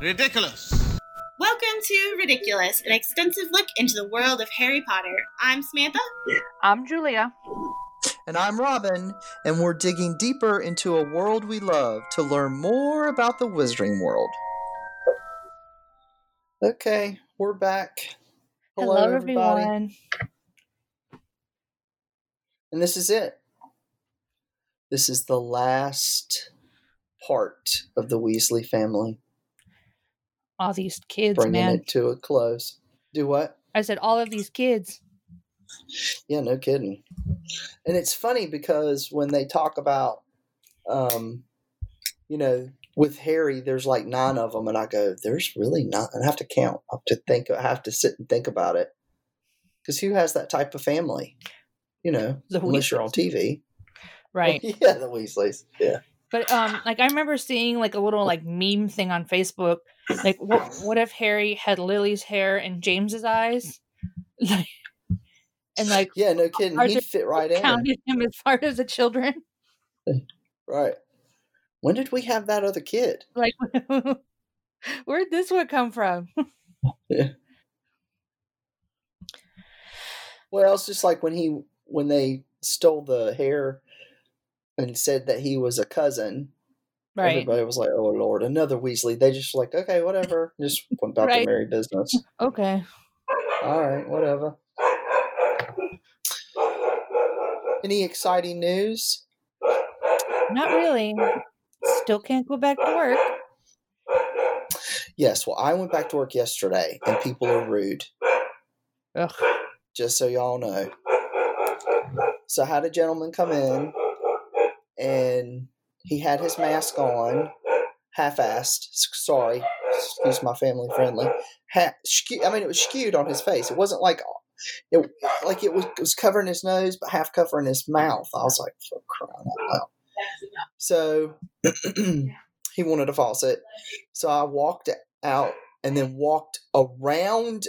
Ridiculous. Welcome to Ridiculous, an extensive look into the world of Harry Potter. I'm Samantha. I'm Julia. And I'm Robin, and we're digging deeper into a world we love to learn more about the Wizarding world. Okay, we're back. Hello, Hello everybody. And this is it. This is the last part of the Weasley family. All these kids, bringing man. it to a close. Do what? I said all of these kids. Yeah, no kidding. And it's funny because when they talk about, um, you know, with Harry, there's like nine of them, and I go, "There's really not." And I have to count. I have to think. I have to sit and think about it. Because who has that type of family? You know, the unless Weasleys. you're on TV, right? Yeah, the Weasleys. Yeah. But um, like I remember seeing like a little like meme thing on Facebook. Like, what what if Harry had Lily's hair and James's eyes? Like, and like, yeah, no kidding, he'd fit right in. Counted him as part of the children. Right. When did we have that other kid? Like, where'd this one come from? yeah. Well, it's just like when he when they stole the hair and said that he was a cousin. Right. Everybody was like, "Oh Lord, another Weasley." They just like, "Okay, whatever." Just went back right. their merry business. Okay. All right, whatever. Any exciting news? Not really. Still can't go back to work. Yes, well, I went back to work yesterday, and people are rude. Ugh. Just so y'all know. So I had a gentleman come in and he had his mask on, half-assed. Sorry, excuse my family friendly. Ha- I mean, it was skewed on his face. It wasn't like it like it was, it was covering his nose, but half covering his mouth. I was like, for crying out loud. So he wanted a faucet. So I walked out and then walked around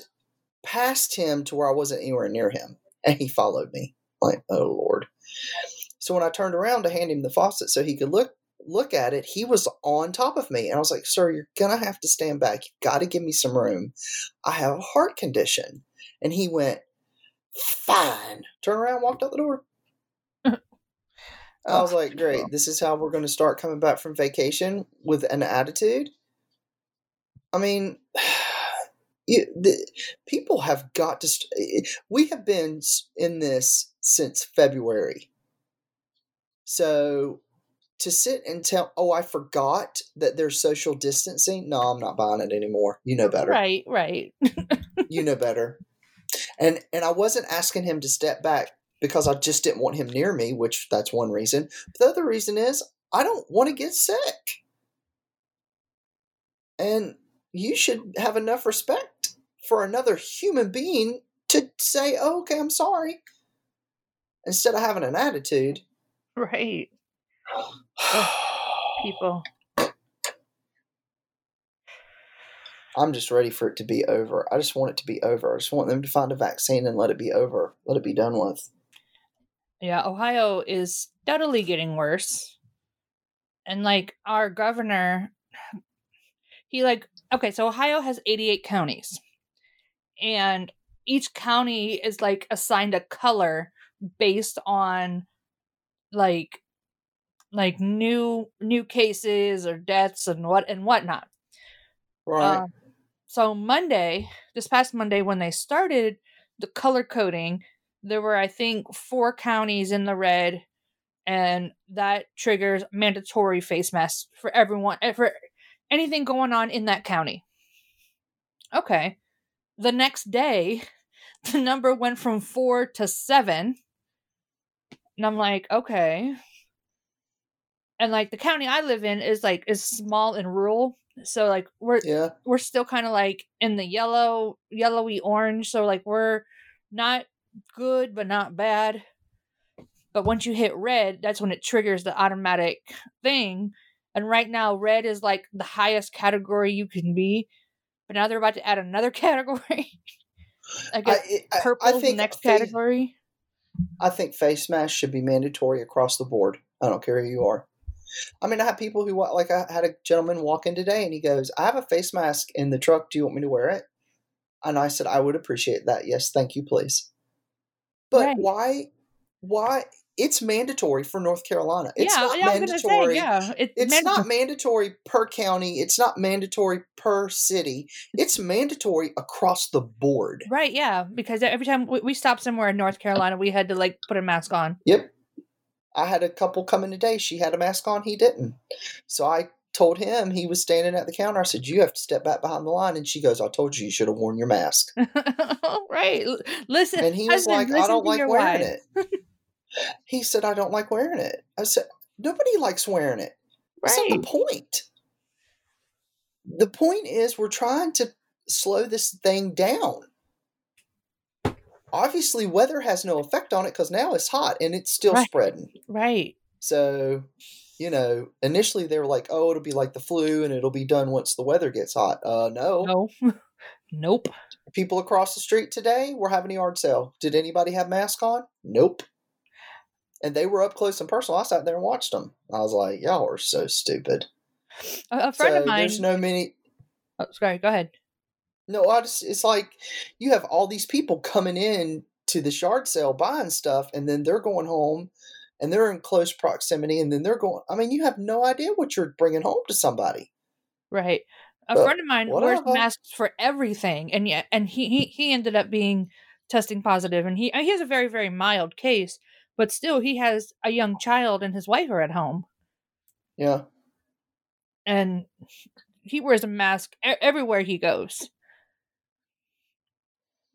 past him to where I wasn't anywhere near him, and he followed me. Like, oh Lord. So when I turned around to hand him the faucet so he could look look at it, he was on top of me. And I was like, Sir, you're gonna have to stand back. You've got to give me some room. I have a heart condition. And he went, Fine. Turn around, walked out the door. I oh, was like, Great, this is how we're gonna start coming back from vacation with an attitude. I mean, you, the, people have got to. St- eh, eh, we have been in this since February so to sit and tell, oh, I forgot that there's social distancing. No, I'm not buying it anymore. You know better. Right, right. you know better. And and I wasn't asking him to step back because I just didn't want him near me, which that's one reason. But the other reason is I don't want to get sick. And you should have enough respect for another human being to say, oh, okay, I'm sorry. Instead of having an attitude. Right. people. I'm just ready for it to be over. I just want it to be over. I just want them to find a vaccine and let it be over. Let it be done with. Yeah, Ohio is steadily getting worse. And like our governor he like okay, so Ohio has 88 counties. And each county is like assigned a color based on like like new new cases or deaths and what and whatnot. Right. Uh, so Monday, this past Monday, when they started the color coding, there were I think four counties in the red, and that triggers mandatory face masks for everyone eh, for anything going on in that county. Okay. The next day, the number went from four to seven and I'm like, okay. And like the county I live in is like is small and rural. So like we're yeah. we're still kind of like in the yellow, yellowy orange. So like we're not good but not bad. But once you hit red, that's when it triggers the automatic thing. And right now, red is like the highest category you can be. But now they're about to add another category. I guess purple is the next category. I think face masks should be mandatory across the board. I don't care who you are. I mean, I have people who like I had a gentleman walk in today, and he goes, "I have a face mask in the truck. Do you want me to wear it?" And I said, "I would appreciate that. Yes, thank you, please." But right. why? Why? It's mandatory for North Carolina. It's yeah, not yeah, mandatory. Say, yeah, it, it's mand- not mandatory per county. It's not mandatory per city. It's mandatory across the board. Right? Yeah, because every time we, we stopped somewhere in North Carolina, we had to like put a mask on. Yep. I had a couple come in today. She had a mask on. He didn't. So I told him he was standing at the counter. I said, "You have to step back behind the line." And she goes, "I told you you should have worn your mask." right. Listen. And he was like, "I don't like wearing wife. it." he said, "I don't like wearing it." I said, "Nobody likes wearing it. Right. That's not the point. The point is we're trying to slow this thing down." obviously weather has no effect on it because now it's hot and it's still right. spreading. Right. So, you know, initially they were like, "Oh, it'll be like the flu and it'll be done once the weather gets hot." Uh, no. No. nope. People across the street today were having a yard sale. Did anybody have mask on? Nope. And they were up close and personal. I sat there and watched them. I was like, "Y'all are so stupid." A, a friend so of mine. There's no many. Oh, sorry. Go ahead. No, I just, it's like you have all these people coming in to the yard sale buying stuff, and then they're going home and they're in close proximity, and then they're going. I mean, you have no idea what you're bringing home to somebody. Right. A but friend of mine wears masks for everything, and yet, and he, he he ended up being testing positive, and he he has a very very mild case, but still he has a young child and his wife are at home. Yeah. And he wears a mask everywhere he goes.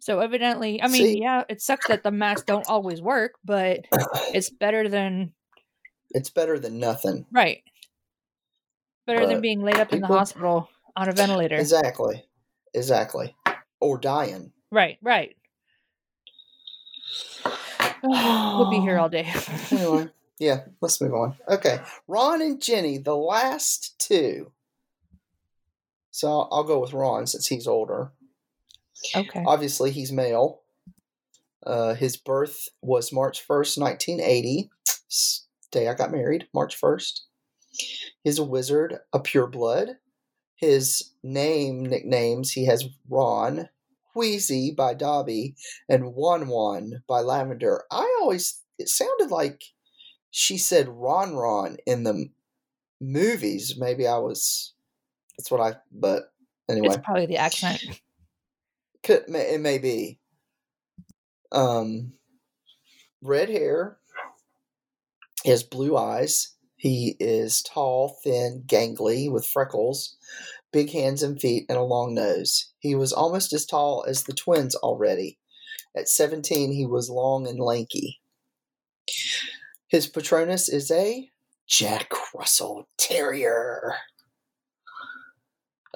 So evidently, I mean, See, yeah, it sucks that the masks don't always work, but it's better than it's better than nothing. Right. Better but than being laid up people, in the hospital on a ventilator. Exactly. Exactly. Or dying. Right, right. We'll be here all day. anyway, yeah, let's move on. Okay. Ron and Ginny, the last two. So I'll go with Ron since he's older. Okay. Obviously, he's male. Uh, his birth was March 1st, 1980. Day I got married, March 1st. He's a wizard, a pure blood. His name, nicknames, he has Ron, Wheezy by Dobby, and Won-Won by Lavender. I always, it sounded like she said Ron Ron in the movies. Maybe I was, that's what I, but anyway. It's probably the accent. Could it may be. Um, red hair. He has blue eyes. He is tall, thin, gangly, with freckles, big hands and feet, and a long nose. He was almost as tall as the twins already. At 17, he was long and lanky. His Patronus is a Jack Russell Terrier.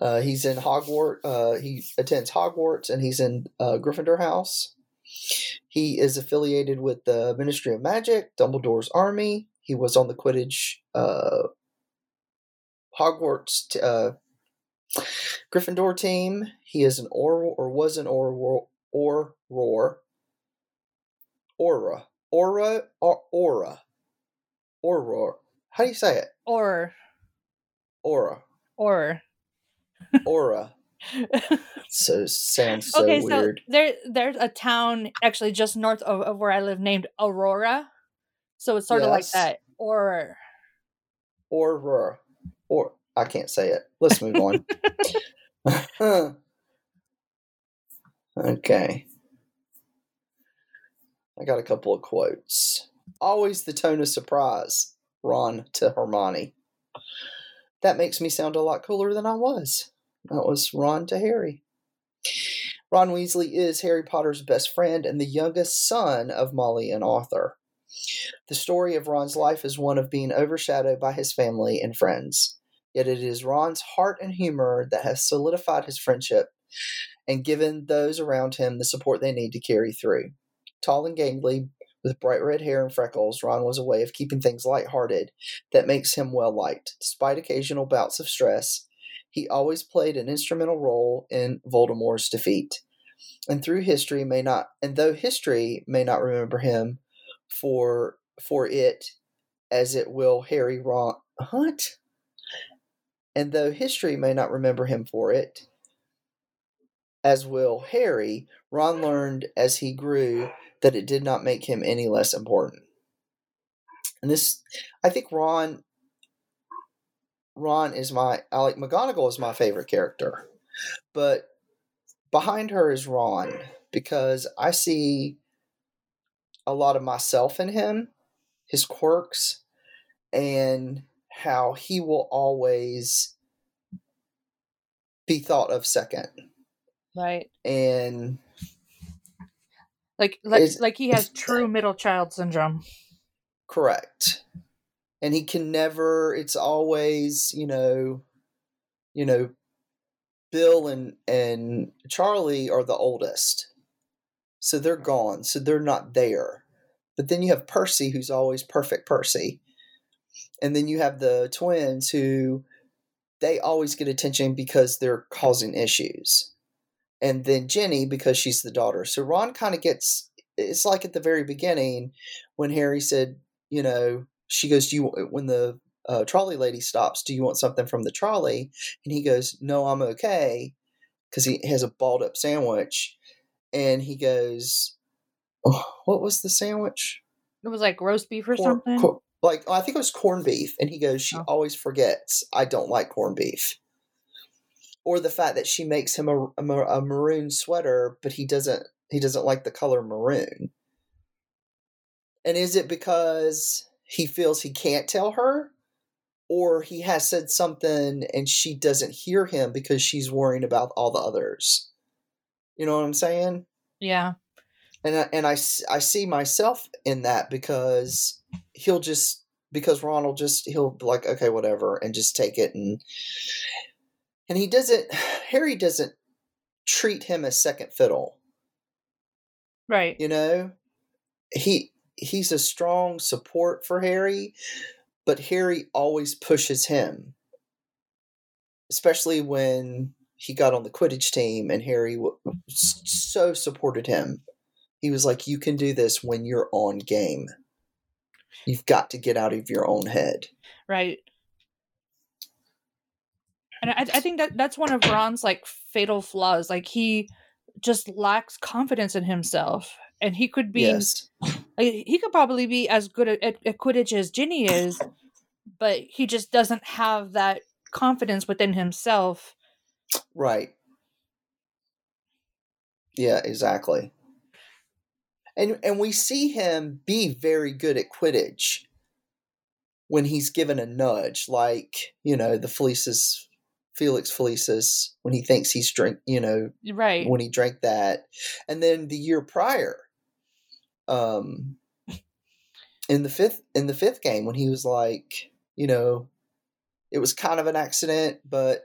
Uh, he's in Hogwarts. Uh, he attends Hogwarts, and he's in uh, Gryffindor House. He is affiliated with the Ministry of Magic, Dumbledore's army. He was on the Quidditch uh, Hogwarts t- uh, Gryffindor team. He is an or or was an or or roar aura aura or aura aura. How do you say it? Or aura or Aura. so sounds so okay, weird. So there, there's a town actually just north of, of where I live named Aurora. So it's sort yes. of like that. Or Aurora. Or I can't say it. Let's move on. okay. I got a couple of quotes. Always the tone of surprise. Ron to Hermione. That makes me sound a lot cooler than I was. That was Ron to Harry. Ron Weasley is Harry Potter's best friend and the youngest son of Molly and Arthur. The story of Ron's life is one of being overshadowed by his family and friends. Yet it is Ron's heart and humor that has solidified his friendship and given those around him the support they need to carry through. Tall and gangly, with bright red hair and freckles, Ron was a way of keeping things light-hearted that makes him well liked. Despite occasional bouts of stress, he always played an instrumental role in Voldemort's defeat. And through history may not and though history may not remember him for for it as it will Harry Ron hunt. And though history may not remember him for it, as will Harry, Ron learned as he grew that it did not make him any less important. And this, I think Ron, Ron is my, Alec McGonagall is my favorite character. But behind her is Ron because I see a lot of myself in him, his quirks, and how he will always be thought of second. Right. And like like like he has true middle child syndrome. Correct. And he can never it's always, you know, you know, Bill and and Charlie are the oldest. So they're gone. So they're not there. But then you have Percy who's always perfect Percy. And then you have the twins who they always get attention because they're causing issues. And then Ginny because she's the daughter. So Ron kind of gets it's like at the very beginning when Harry said, you know, she goes, "Do you when the uh, trolley lady stops, do you want something from the trolley? And he goes, no, I'm okay. Because he has a balled up sandwich. And he goes, oh, what was the sandwich? It was like roast beef or something? Cor- like, oh, I think it was corned beef. And he goes, she oh. always forgets I don't like corned beef. Or the fact that she makes him a, a, a maroon sweater, but he doesn't he doesn't like the color maroon. And is it because he feels he can't tell her? or he has said something and she doesn't hear him because she's worrying about all the others. You know what I'm saying? Yeah. And I, and I, I see myself in that because he'll just because Ronald just he'll be like okay whatever and just take it and and he doesn't Harry doesn't treat him as second fiddle. Right. You know? He he's a strong support for Harry, but Harry always pushes him, especially when he got on the Quidditch team and Harry w- so supported him. He was like, You can do this when you're on game. You've got to get out of your own head. Right. And I, I think that that's one of Ron's like fatal flaws. Like he just lacks confidence in himself, and he could be yes he could probably be as good at, at Quidditch as Ginny is, but he just doesn't have that confidence within himself. Right. Yeah, exactly. And and we see him be very good at Quidditch when he's given a nudge, like you know the Felicis, Felix Felicis, when he thinks he's drink, you know, right. when he drank that, and then the year prior, um in the fifth in the fifth game when he was like you know it was kind of an accident but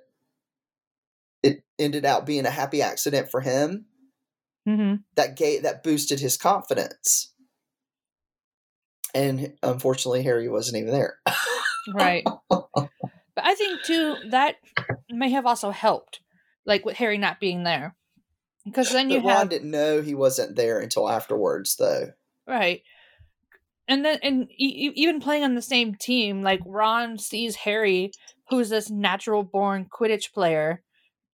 it ended out being a happy accident for him mm-hmm. that gate that boosted his confidence and unfortunately harry wasn't even there right but i think too that may have also helped like with harry not being there because then you but have... Ron didn't know he wasn't there until afterwards, though. Right, and then and e- even playing on the same team, like Ron sees Harry, who's this natural born Quidditch player,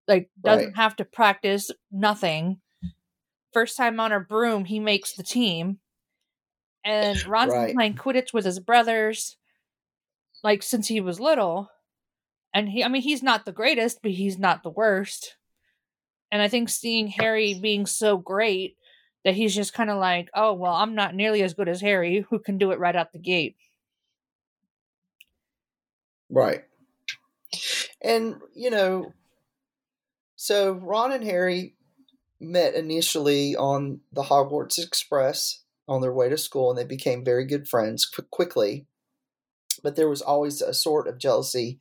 like doesn't right. have to practice nothing. First time on a broom, he makes the team, and Ron's right. been playing Quidditch with his brothers, like since he was little. And he, I mean, he's not the greatest, but he's not the worst. And I think seeing Harry being so great that he's just kind of like, oh, well, I'm not nearly as good as Harry, who can do it right out the gate. Right. And, you know, so Ron and Harry met initially on the Hogwarts Express on their way to school, and they became very good friends quickly but there was always a sort of jealousy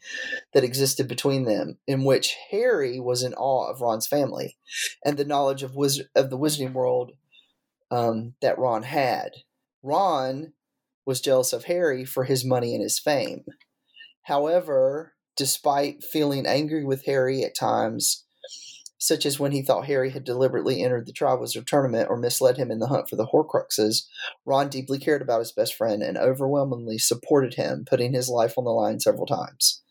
that existed between them, in which Harry was in awe of Ron's family and the knowledge of wiz- of the Wizarding World um, that Ron had. Ron was jealous of Harry for his money and his fame. However, despite feeling angry with Harry at times such as when he thought Harry had deliberately entered the Triwizard Tournament or misled him in the hunt for the Horcruxes, Ron deeply cared about his best friend and overwhelmingly supported him, putting his life on the line several times,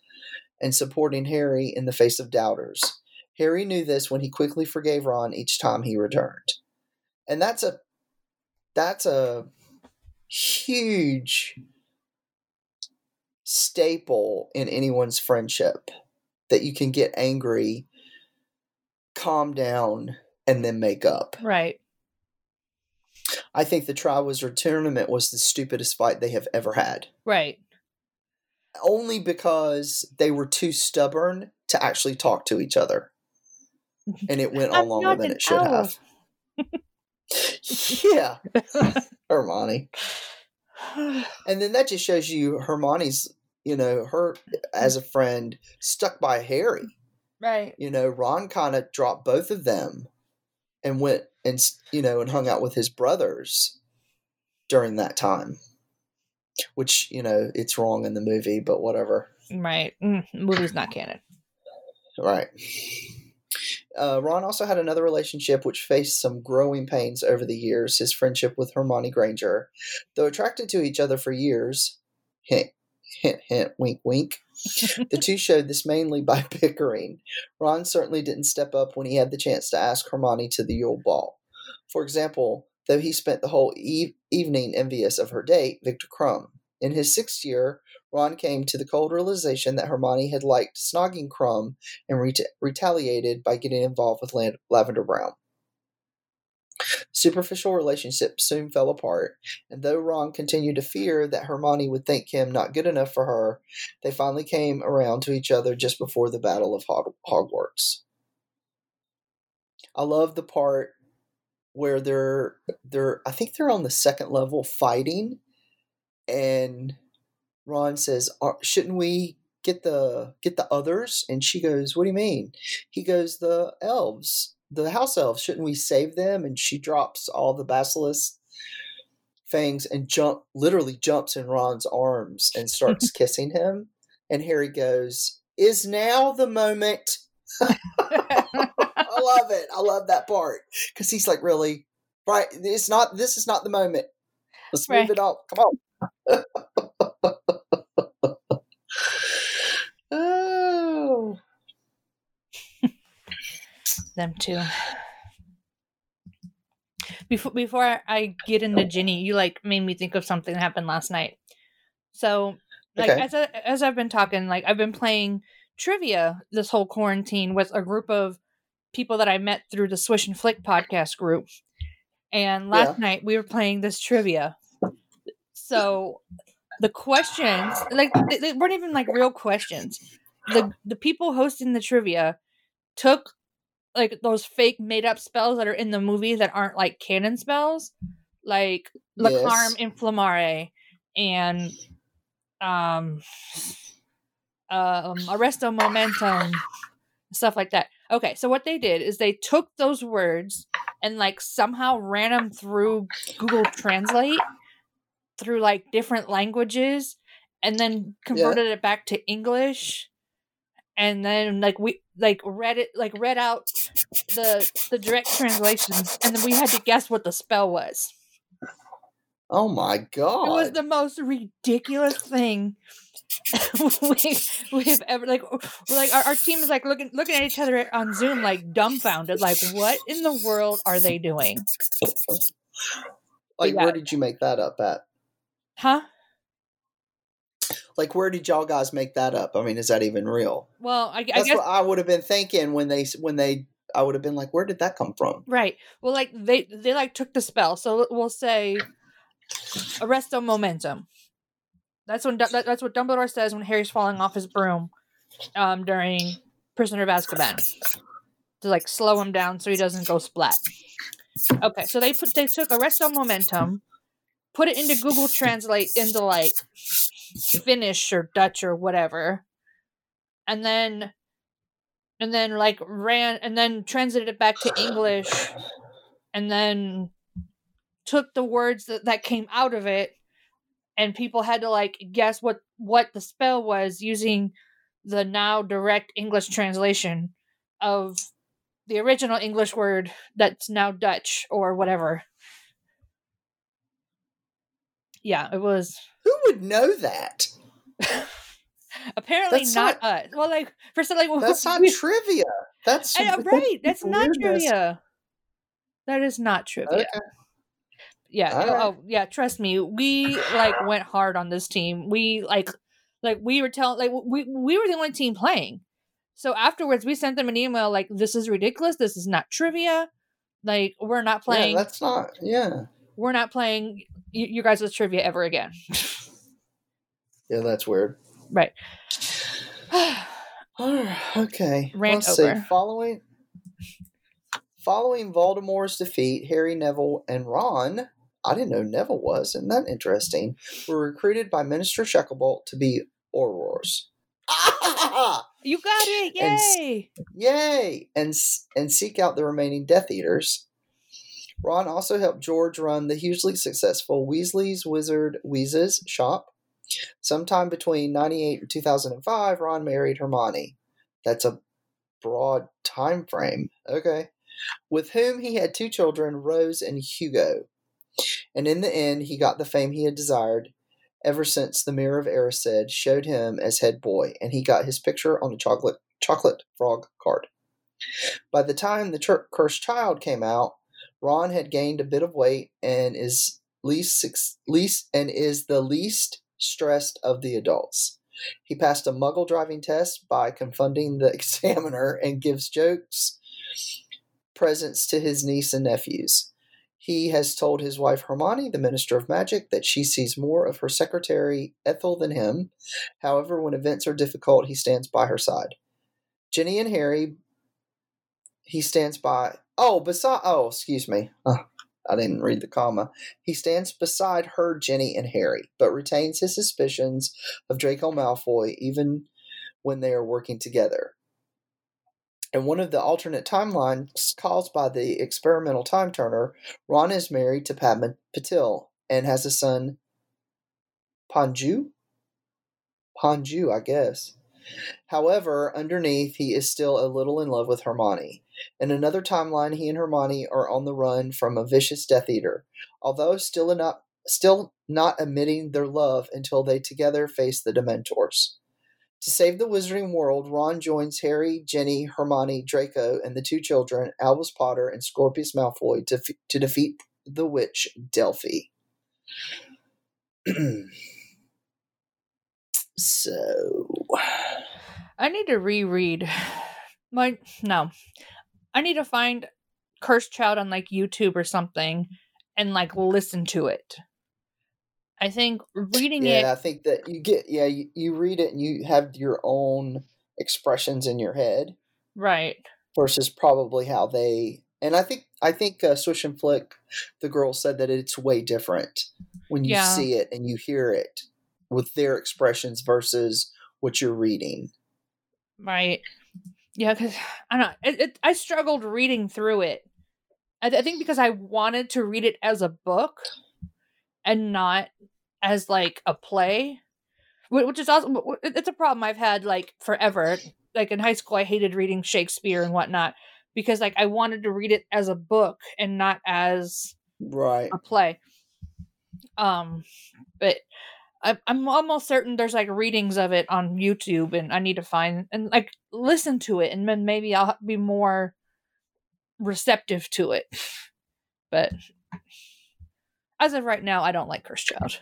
and supporting Harry in the face of doubters. Harry knew this when he quickly forgave Ron each time he returned. And that's a that's a huge staple in anyone's friendship that you can get angry, calm down, and then make up. Right. I think the Triwizard Tournament was the stupidest fight they have ever had. Right. Only because they were too stubborn to actually talk to each other. And it went on longer than it should elf. have. yeah. Hermione. And then that just shows you Hermione's, you know, her as a friend stuck by Harry. Right. You know, Ron kind of dropped both of them and went and, you know, and hung out with his brothers during that time. Which, you know, it's wrong in the movie, but whatever. Right. Mm, movie's not canon. Right. Uh, Ron also had another relationship which faced some growing pains over the years his friendship with Hermione Granger. Though attracted to each other for years, hint, hint, hint, wink, wink, the two showed this mainly by bickering. Ron certainly didn't step up when he had the chance to ask Hermione to the Yule Ball. For example, though he spent the whole eve- evening envious of her date, Viktor Krum. In his sixth year, Ron came to the cold realization that Hermione had liked snogging Krum and retaliated by getting involved with Land- Lavender Brown. Superficial relationships soon fell apart, and though Ron continued to fear that Hermione would think him not good enough for her, they finally came around to each other just before the Battle of Hogwarts. I love the part where they're they're I think they're on the second level fighting and Ron says, "Shouldn't we get the get the others?" And she goes, "What do you mean?" He goes, "The elves, the house elves. Shouldn't we save them?" And she drops all the basilisk fangs and jump literally jumps in Ron's arms and starts kissing him. And Harry goes, "Is now the moment?" I love it. I love that part because he's like, "Really, right? It's not. This is not the moment. Let's right. move it on. Come on." Them too. Before before I get into Ginny, you like made me think of something that happened last night. So, like okay. as I, as I've been talking, like I've been playing trivia this whole quarantine with a group of people that I met through the Swish and Flick podcast group. And last yeah. night we were playing this trivia so the questions, like they, they weren't even like real questions. The the people hosting the trivia took like those fake made up spells that are in the movie that aren't like canon spells, like yes. Lacarnum Inflamarae and um um Arresto Momentum stuff like that. Okay, so what they did is they took those words and like somehow ran them through Google Translate through like different languages and then converted yeah. it back to English and then like we like read it like read out the the direct translations and then we had to guess what the spell was. Oh my god. It was the most ridiculous thing we, we've ever like like our, our team is like looking looking at each other on Zoom like dumbfounded like what in the world are they doing? like yeah. where did you make that up at? Huh? Like, where did y'all guys make that up? I mean, is that even real? Well, I, I That's guess what I would have been thinking when they when they. I would have been like, where did that come from? Right. Well, like they they like took the spell, so we'll say arresto momentum. That's when that's what Dumbledore says when Harry's falling off his broom, um, during Prisoner of Azkaban, to like slow him down so he doesn't go splat. Okay, so they put they took arresto momentum, put it into Google Translate into like Finnish or Dutch or whatever. And then and then like ran and then translated it back to English and then took the words that, that came out of it and people had to like guess what what the spell was using the now direct English translation of the original English word that's now Dutch or whatever. Yeah, it was. Who would know that? Apparently not, not, us. Well, like for some, like that's not we, trivia. That's I, right. That's not trivia. That is not trivia. Okay. Yeah. Oh, right. Oh, yeah. Trust me. We like went hard on this team. We like, like we were telling, like we we were the only team playing. So afterwards, we sent them an email like, "This is ridiculous. This is not trivia. Like we're not playing. Yeah, that's not. Yeah. We're not playing you, you guys' with trivia ever again." yeah, that's weird. Right. okay. Rant Let's over. see. Following following Voldemort's defeat, Harry, Neville, and Ron, I didn't know Neville was, isn't that interesting, were recruited by Minister Shacklebolt to be Aurors. you got it! Yay! And, yay! And and seek out the remaining Death Eaters. Ron also helped George run the hugely successful Weasley's Wizard Wheezes shop Sometime between 98 and 2005, Ron married Hermione. That's a broad time frame. Okay. With whom he had two children, Rose and Hugo. And in the end, he got the fame he had desired ever since the Mirror of Erised showed him as head boy, and he got his picture on a chocolate chocolate frog card. By the time the Cursed Child came out, Ron had gained a bit of weight and is least least and is the least stressed of the adults. He passed a muggle driving test by confunding the examiner and gives jokes presents to his niece and nephews. He has told his wife Hermione, the Minister of Magic, that she sees more of her secretary Ethel than him. However, when events are difficult, he stands by her side. Ginny and Harry, he stands by. Oh, beside. Oh, excuse me. I didn't read the comma. He stands beside her, Ginny, and Harry, but retains his suspicions of Draco Malfoy even when they are working together. In one of the alternate timelines caused by the experimental time turner, Ron is married to Padma Patil and has a son, Panju? Panju, I guess. However, underneath, he is still a little in love with Hermione. In another timeline, he and Hermione are on the run from a vicious Death Eater, although still not still not admitting their love until they together face the Dementors. To save the Wizarding World, Ron joins Harry, Ginny, Hermione, Draco, and the two children, Albus Potter and Scorpius Malfoy, to, f- to defeat the witch Delphi. so. I need to reread. My. No. I need to find Cursed Child on like YouTube or something and like listen to it. I think reading yeah, it. Yeah, I think that you get yeah you, you read it and you have your own expressions in your head, right? Versus probably how they and I think I think uh, Swish and Flick, the girl said that it's way different when you yeah. see it and you hear it with their expressions versus what you're reading. Right. Yeah, because I don't know. It, it, I struggled reading through it. I, I think because I wanted to read it as a book and not as like a play, which is also it's a problem I've had like forever. Like in high school, I hated reading Shakespeare and whatnot because like I wanted to read it as a book and not as right a play. Um, but I, I'm almost certain there's like readings of it on YouTube, and I need to find and like listen to it, and then maybe I'll be more receptive to it. But as of right now, I don't like Cursed Child.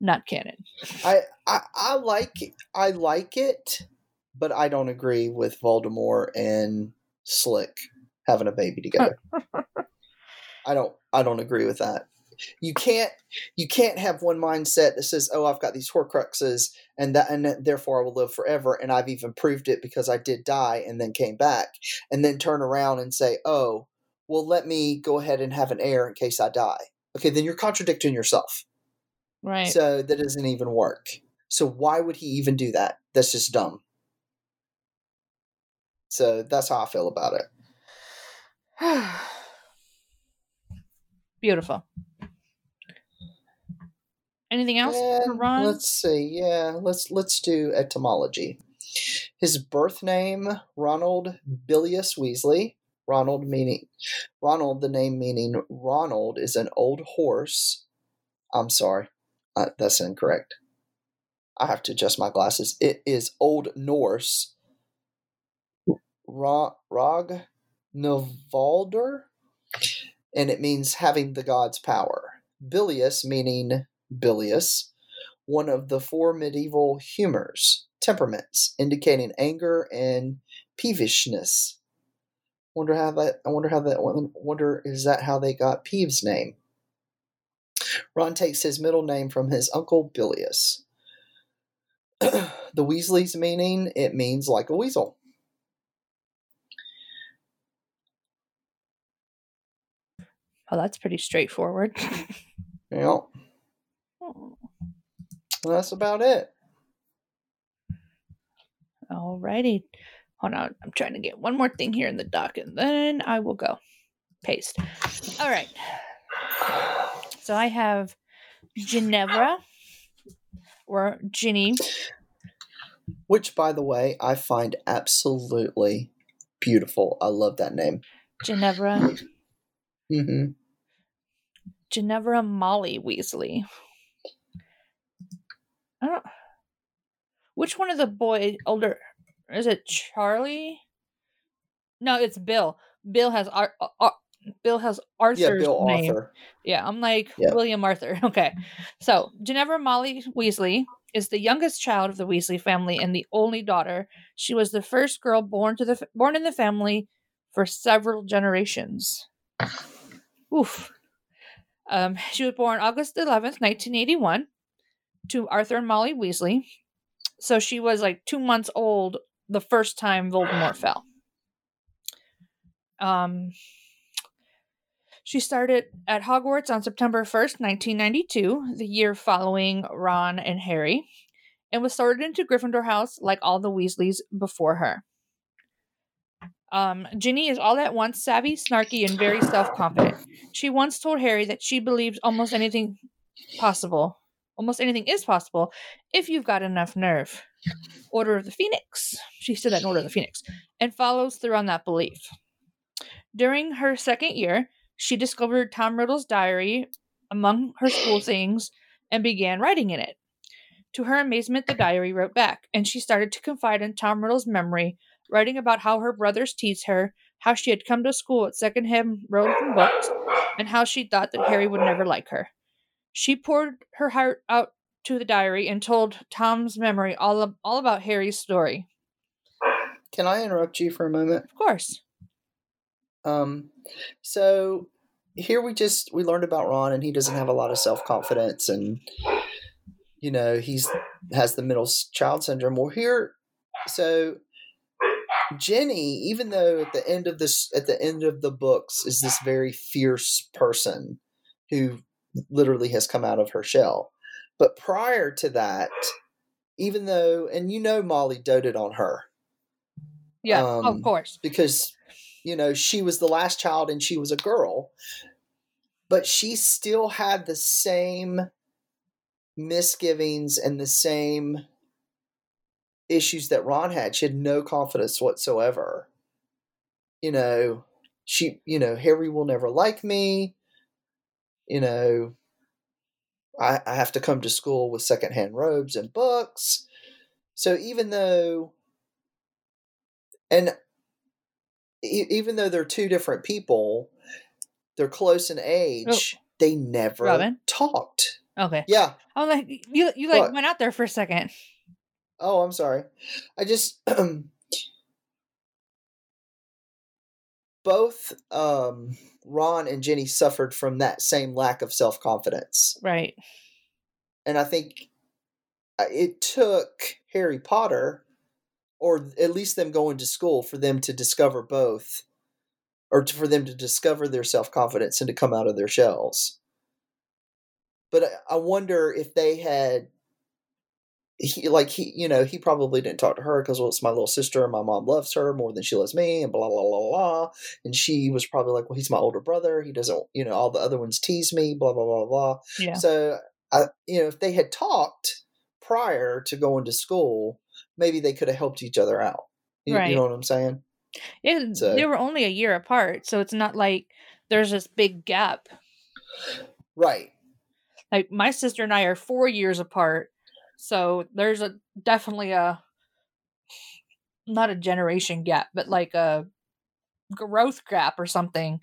Not canon. I, I I like I like it, but I don't agree with Voldemort and Slick having a baby together. I don't I don't agree with that you can't you can't have one mindset that says oh i've got these horcruxes and that and therefore i will live forever and i've even proved it because i did die and then came back and then turn around and say oh well let me go ahead and have an heir in case i die. Okay then you're contradicting yourself. Right. So that doesn't even work. So why would he even do that? That's just dumb. So that's how i feel about it. Beautiful. Anything else Ron? Let's see. Yeah, let's let's do etymology. His birth name, Ronald Bilius Weasley, Ronald meaning Ronald, the name meaning Ronald, is an old horse. I'm sorry, uh, that's incorrect. I have to adjust my glasses. It is Old Norse. Ra- Rog and it means having the god's power. Bilius, meaning bilious, one of the four medieval humors, temperaments, indicating anger and peevishness. Wonder how that. I wonder how that. Wonder is that how they got Peeves' name? Ron takes his middle name from his uncle Bilius. the Weasley's meaning it means like a weasel. Oh, that's pretty straightforward. yeah. Oh. That's about it. Alrighty. Hold on. I'm trying to get one more thing here in the doc and then I will go. Paste. All right. So I have Ginevra or Ginny. Which, by the way, I find absolutely beautiful. I love that name. Ginevra. Mm-hmm. Ginevra Molly Weasley. I don't. Which one of the boy older is it? Charlie? No, it's Bill. Bill has Ar- Ar- Bill has Arthur's yeah, Bill name. Arthur. Yeah, I'm like yep. William Arthur. Okay, so Ginevra Molly Weasley is the youngest child of the Weasley family and the only daughter. She was the first girl born to the born in the family for several generations. Oof. Um, she was born August 11th, 1981, to Arthur and Molly Weasley. So she was like two months old the first time Voldemort fell. Um, she started at Hogwarts on September 1st, 1992, the year following Ron and Harry, and was sorted into Gryffindor House like all the Weasleys before her. Um, Ginny is all at once savvy, snarky, and very self confident. She once told Harry that she believes almost anything possible, almost anything is possible if you've got enough nerve. Order of the Phoenix. She said that in Order of the Phoenix, and follows through on that belief. During her second year, she discovered Tom Riddle's diary among her school things and began writing in it. To her amazement, the diary wrote back, and she started to confide in Tom Riddle's memory writing about how her brothers teased her, how she had come to school with secondhand Rowan books, and how she thought that Harry would never like her. She poured her heart out to the diary and told Tom's memory all, of, all about Harry's story. Can I interrupt you for a moment? Of course. Um, so here we just we learned about Ron, and he doesn't have a lot of self confidence, and you know he's has the middle child syndrome. Well, here, so Ginny, even though at the end of this, at the end of the books, is this very fierce person who literally has come out of her shell. But prior to that, even though, and you know, Molly doted on her. Yeah, um, of course. Because, you know, she was the last child and she was a girl, but she still had the same misgivings and the same issues that Ron had. She had no confidence whatsoever. You know, she, you know, Harry will never like me. You know, I, I have to come to school with secondhand robes and books. So even though, and even though they're two different people, they're close in oh, age. Oh. They never Robin? talked. Okay. Yeah. I'm like you. You like what? went out there for a second. Oh, I'm sorry. I just both um, Ron and Ginny suffered from that same lack of self confidence. Right. And I think uh, it took Harry Potter, or at least them going to school, for them to discover both, or to, for them to discover their self confidence and to come out of their shells. But I wonder if they had he like he you know he probably didn't talk to her because well it's my little sister and my mom loves her more than she loves me and blah blah blah blah and she was probably like well he's my older brother he doesn't you know all the other ones tease me blah blah blah blah yeah. so I you know if they had talked prior to going to school maybe they could have helped each other out you, right. you know what I'm saying It, so, they were only a year apart, so it's not like there's this big gap. Right. Like my sister and I are four years apart, so there's a definitely a not a generation gap, but like a growth gap or something.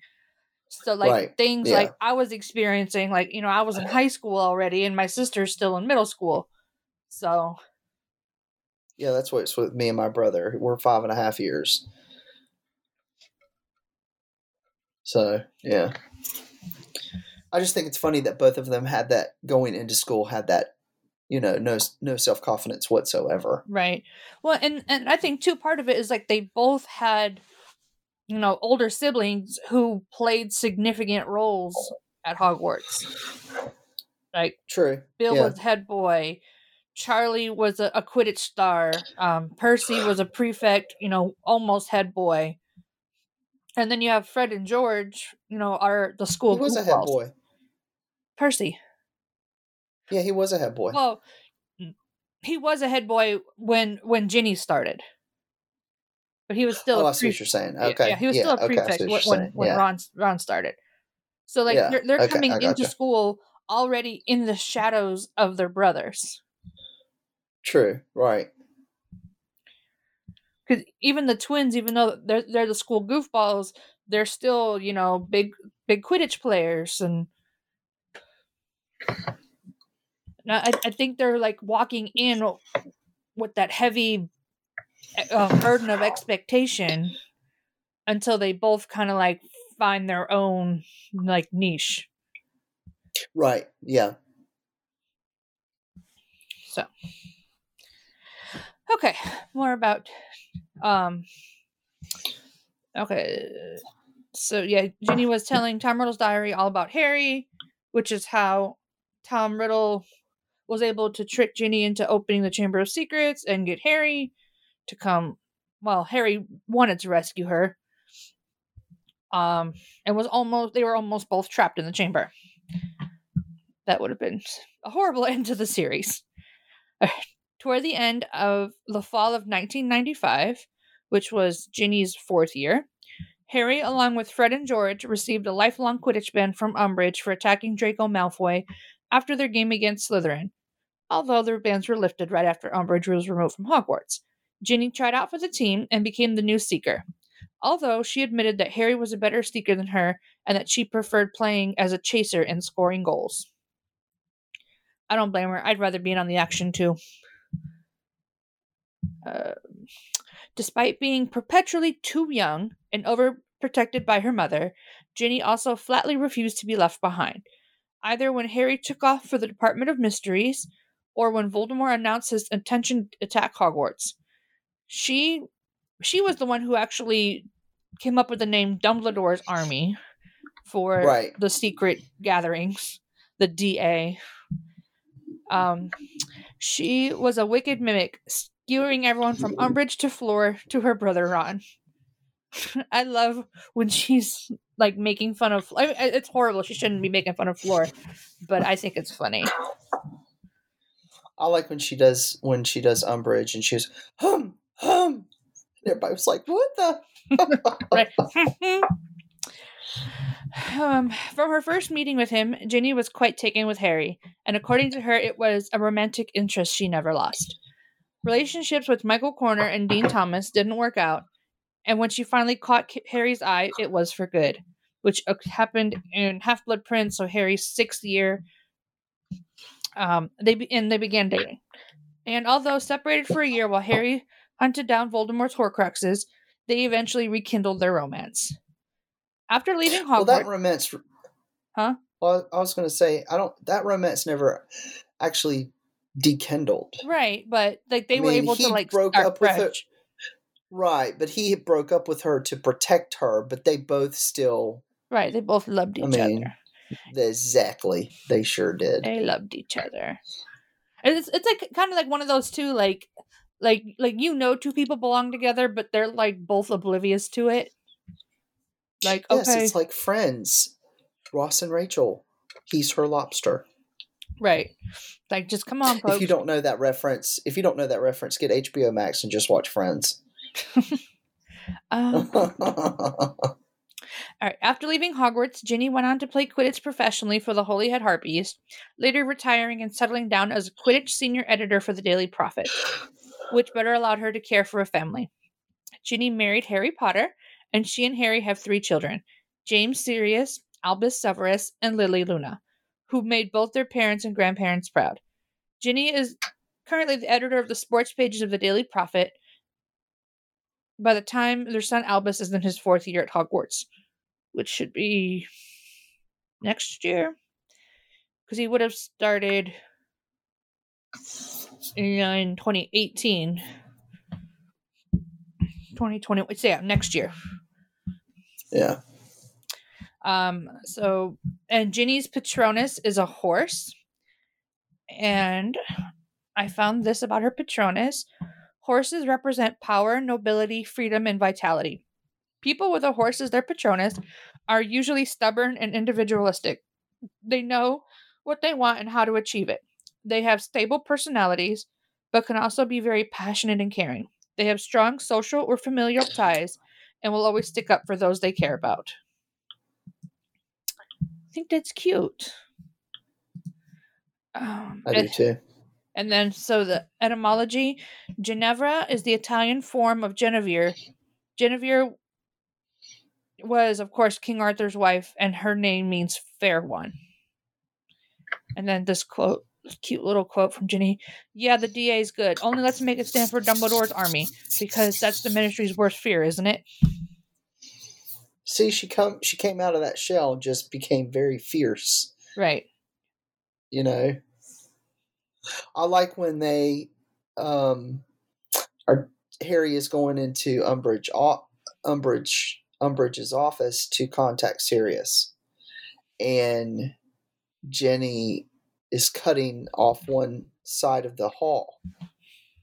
So like right. things yeah. like I was experiencing, like you know, I was in high school already, and my sister's still in middle school. So yeah, that's what's with me and my brother. We're five and a half years. So yeah, I just think it's funny that both of them had that going into school had that, you know, no no self confidence whatsoever. Right. Well, and and I think too part of it is like they both had, you know, older siblings who played significant roles at Hogwarts. Like true. Bill yeah. was head boy. Charlie was a, a Quidditch star. Um, Percy was a prefect, you know, almost head boy. And then you have Fred and George, you know, are the school. He was a head boy. Percy. Yeah, he was a head boy. Well, he was a head boy when when Ginny started, but he was still. Oh, I see what you're saying. Okay, yeah, he was yeah, still a prefect okay, when when, when yeah. Ron Ron started. So like yeah. they're they're okay, coming into school already in the shadows of their brothers. True. Right. Because even the twins, even though they're they're the school goofballs, they're still you know big big Quidditch players, and I, I think they're like walking in with that heavy uh, burden of expectation until they both kind of like find their own like niche. Right. Yeah. So. Okay, more about um okay. So yeah, Ginny was telling Tom Riddle's diary all about Harry, which is how Tom Riddle was able to trick Ginny into opening the Chamber of Secrets and get Harry to come well, Harry wanted to rescue her. Um and was almost they were almost both trapped in the chamber. That would have been a horrible end to the series. Toward the end of the fall of 1995, which was Ginny's fourth year, Harry, along with Fred and George, received a lifelong Quidditch ban from Umbridge for attacking Draco Malfoy after their game against Slytherin, although their bans were lifted right after Umbridge was removed from Hogwarts. Ginny tried out for the team and became the new Seeker, although she admitted that Harry was a better Seeker than her and that she preferred playing as a chaser and scoring goals. I don't blame her. I'd rather be in on the action too. Uh, despite being perpetually too young and overprotected by her mother, Ginny also flatly refused to be left behind, either when Harry took off for the Department of Mysteries or when Voldemort announced his intention to attack Hogwarts. She she was the one who actually came up with the name Dumbledore's Army for right. the secret gatherings, the DA. Um, she was a wicked mimic, skewering everyone from Umbridge to Fleur to her brother Ron. I love when she's like making fun of. I mean, it's horrible. She shouldn't be making fun of Fleur, but I think it's funny. I like when she does when she does Umbridge and she's hum hum. Everybody was like, "What the?" right. um, from her first meeting with him, Ginny was quite taken with Harry, and according to her, it was a romantic interest she never lost. Relationships with Michael Corner and Dean Thomas didn't work out, and when she finally caught Harry's eye, it was for good, which happened in Half Blood Prince, so Harry's sixth year. Um, they be- and they began dating, and although separated for a year while Harry hunted down Voldemort's Horcruxes, they eventually rekindled their romance. After leaving Hogwarts, well, that romance, huh? Well, I was going to say I don't. That romance never actually dekindled. Right, but like they I were mean, able to like broke up fresh. with her. Right, but he broke up with her to protect her, but they both still Right, they both loved each I mean, other. Exactly. They sure did. They loved each other. It's it's like kind of like one of those two like like like you know two people belong together but they're like both oblivious to it. Like yes, okay. it's like friends. Ross and Rachel. He's her lobster. Right. Like, just come on, folks. If you don't know that reference, if you don't know that reference, get HBO Max and just watch Friends. Um, all right. After leaving Hogwarts, Ginny went on to play Quidditch professionally for the Holyhead Harpies, later retiring and settling down as a Quidditch senior editor for the Daily Prophet, which better allowed her to care for a family. Ginny married Harry Potter, and she and Harry have three children James Sirius, Albus Severus, and Lily Luna, who made both their parents and grandparents proud. Ginny is currently the editor of the sports pages of the Daily Prophet. By the time their son Albus is in his fourth year at Hogwarts, which should be next year, because he would have started in 2018. 2020, so yeah, next year. Yeah. Um, so, and Ginny's Patronus is a horse. And I found this about her Patronus horses represent power, nobility, freedom, and vitality. People with a horse as their Patronus are usually stubborn and individualistic. They know what they want and how to achieve it. They have stable personalities, but can also be very passionate and caring. They have strong social or familial ties and will always stick up for those they care about. I think that's cute. Um, I do too. And then, so the etymology Ginevra is the Italian form of Genevieve. Genevieve was, of course, King Arthur's wife, and her name means fair one. And then this quote, cute little quote from Ginny Yeah, the DA is good. Only let's make it stand for Dumbledore's army, because that's the ministry's worst fear, isn't it? See, she come she came out of that shell and just became very fierce. Right. You know. I like when they um are Harry is going into Umbridge Umbridge Umbridge's office to contact Sirius. And Ginny is cutting off one side of the hall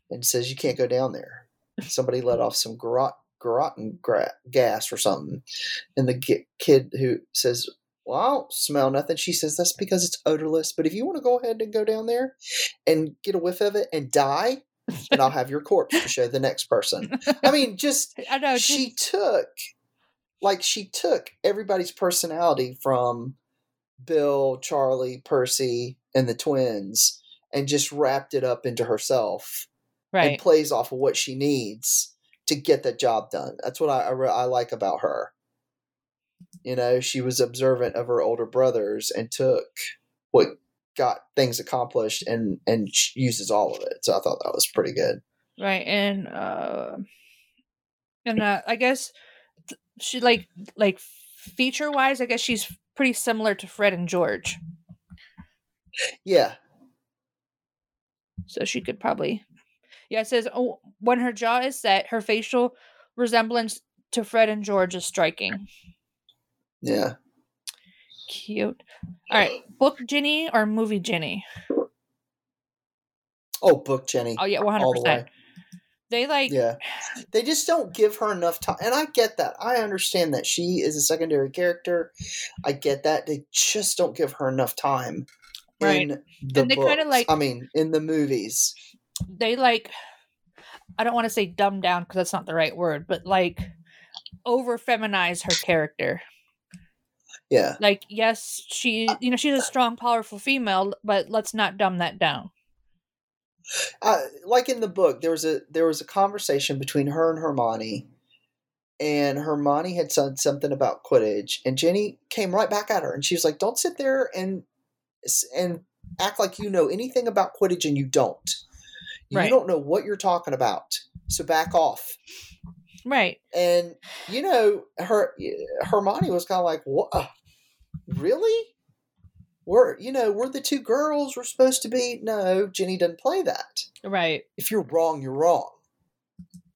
and says you can't go down there. Somebody let off some garrote Garroting gra- gas or something. And the kid who says, Well, I don't smell nothing. She says, That's because it's odorless. But if you want to go ahead and go down there and get a whiff of it and die, then I'll have your corpse to show the next person. I mean, just, I know, she took, like, she took everybody's personality from Bill, Charlie, Percy, and the twins and just wrapped it up into herself. Right. And plays off of what she needs to get the job done. That's what I, I, I like about her. You know, she was observant of her older brothers and took what got things accomplished and and uses all of it. So I thought that was pretty good. Right, and uh, and uh, I guess she like like feature wise, I guess she's pretty similar to Fred and George. Yeah. So she could probably yeah, it says oh, when her jaw is set, her facial resemblance to Fred and George is striking. Yeah. Cute. All right, book Ginny or movie Ginny? Oh, book Ginny. Oh yeah, one hundred percent. They like yeah, they just don't give her enough time, and I get that. I understand that she is a secondary character. I get that they just don't give her enough time right. in the and they kind of like. I mean, in the movies they like I don't want to say dumb down because that's not the right word, but like over feminize her character. Yeah. Like, yes, she you know, she's a strong, powerful female, but let's not dumb that down. Uh, like in the book, there was a there was a conversation between her and Hermione, and Hermione had said something about Quidditch, and Ginny came right back at her, and she was like, "Don't sit there and and act like you know anything about Quidditch, and you don't." Right. You don't know what you're talking about. So back off. Right. And you know, her Hermione was kind of like, "What? Uh, really? We're you know we're the two girls. We're supposed to be." No, Ginny doesn't play that. Right. If you're wrong, you're wrong.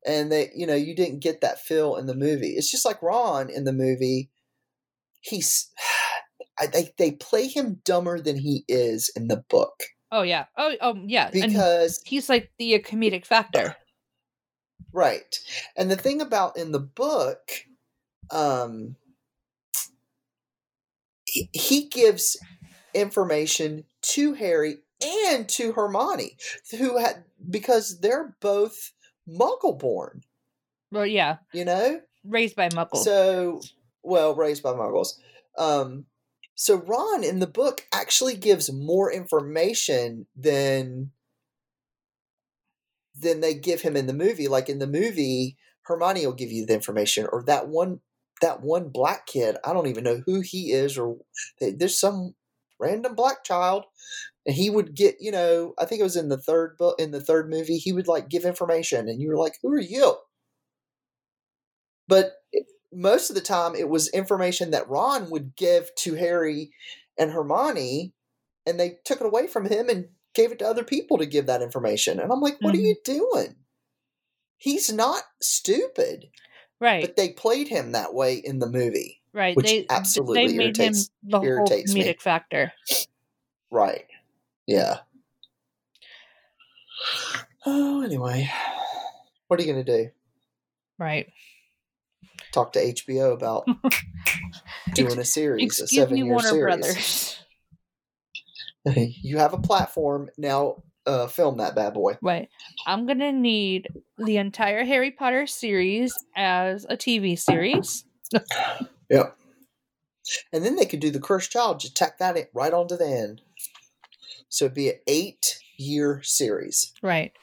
And they, you know, you didn't get that feel in the movie. It's just like Ron in the movie. He's, they they play him dumber than he is in the book. Oh yeah. Oh oh yeah. Because and he's like the comedic factor. Right. And the thing about in the book, um he, gives information to Harry and to Hermione, who had because they're both Muggle born. Well, yeah. You know? Raised by Muggles. So, well, raised by Muggles. Um, so Ron in the book actually gives more information than than they give him in the movie. Like in the movie, Hermione will give you the information, or that one that one black kid. I don't even know who he is, or there's some random black child, and he would get you know. I think it was in the third book in the third movie. He would like give information, and you were like, "Who are you?" But most of the time, it was information that Ron would give to Harry and Hermione, and they took it away from him and gave it to other people to give that information. And I'm like, what mm-hmm. are you doing? He's not stupid. Right. But they played him that way in the movie. Right. Which they, absolutely they made irritates, him the irritates whole comedic me. factor. Right. Yeah. Oh, anyway. What are you going to do? Right. Talk to HBO about doing a series, a seven year series. Brothers. you have a platform now. Uh, film that bad boy. Right. I'm gonna need the entire Harry Potter series as a TV series. yep. And then they could do the Cursed Child. Just tack that in, right onto the end. So it'd be an eight-year series. Right.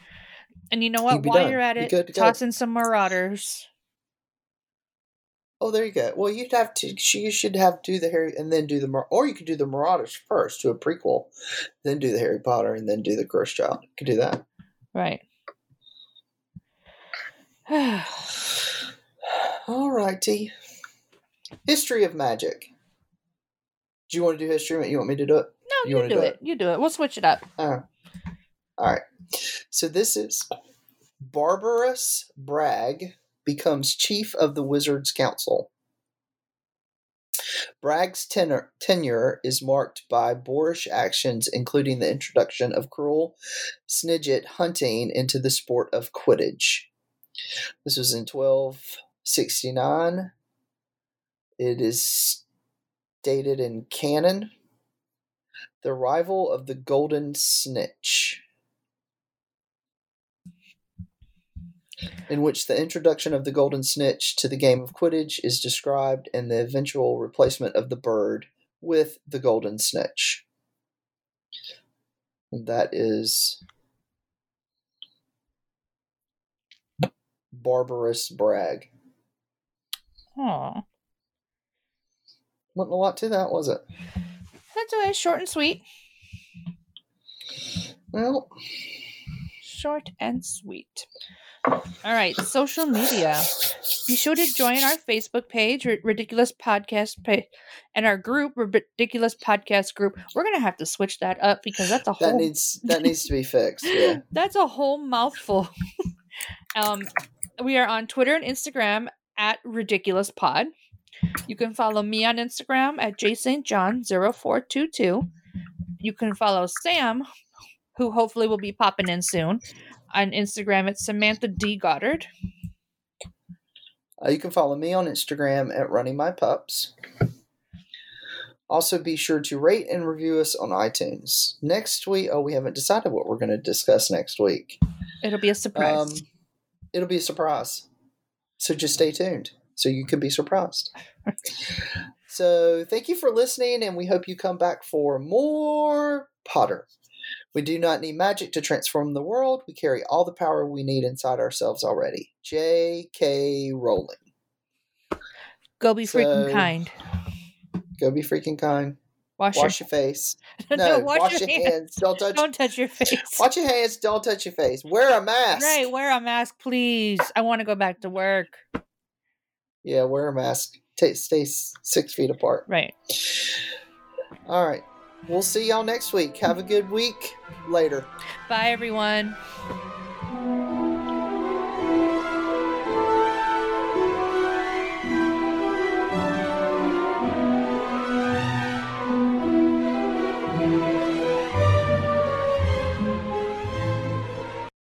And you know what? While done. you're at it, toss in some Marauders. Oh, there you go. Well, you'd have to. You should have do the Harry and then do the or you could do the Marauders first, do a prequel, then do the Harry Potter, and then do the Cursed Child. You could do that. Right. All righty. History of magic. Do you want to do history? You want me to do it? No, you, you do, do it. it. You do it. We'll switch it up. Uh, all right. So this is Barberus Bragge becomes chief of the Wizards Council. Bragge's tenure is marked by boorish actions, including the introduction of cruel snidget hunting into the sport of Quidditch. This was in 1269. It is stated in canon. The arrival of the Golden Snitch. In which the introduction of the golden snitch to the game of Quidditch is described and the eventual replacement of the bird with the golden snitch. And that is Barberus Bragge. Aw. Wasn't a lot to that, was it? That's okay. Short and sweet. Well, short and sweet. All right, social media. Be sure to join our Facebook page, Ridiculous Podcast page, and our group, Ridiculous Podcast Group. We're gonna have to switch that up because that's a whole that needs that needs to be fixed. Yeah, that's a whole mouthful. um, we are on Twitter and Instagram at Ridiculous Pod. You can follow me on Instagram at jstjohn0422. You can follow Sam, who hopefully will be popping in soon, on Instagram at Samantha D. Goddard. Uh, you can follow me on Instagram at Running My Pups. Also, be sure to rate and review us on iTunes. Next week, oh, we haven't decided what we're going to discuss next week. It'll be a surprise. Um, it'll be a surprise. So just stay tuned so you can be surprised. so, thank you for listening, and we hope you come back for more Potter. We do not need magic to transform the world. We carry all the power we need inside ourselves already. J.K. Rowling. Go be so, freaking kind. Go be freaking kind. Wash, wash your... your, face. No, wash, wash, your, hands. hands. Don't touch. Don't touch your face. Wash your hands. Don't touch your face. Wear a mask. Right, wear a mask, please. I want to go back to work. Yeah, wear a mask. T- stay six feet apart. Right. All right. We'll see y'all next week. Have a good week. Later. Bye, everyone.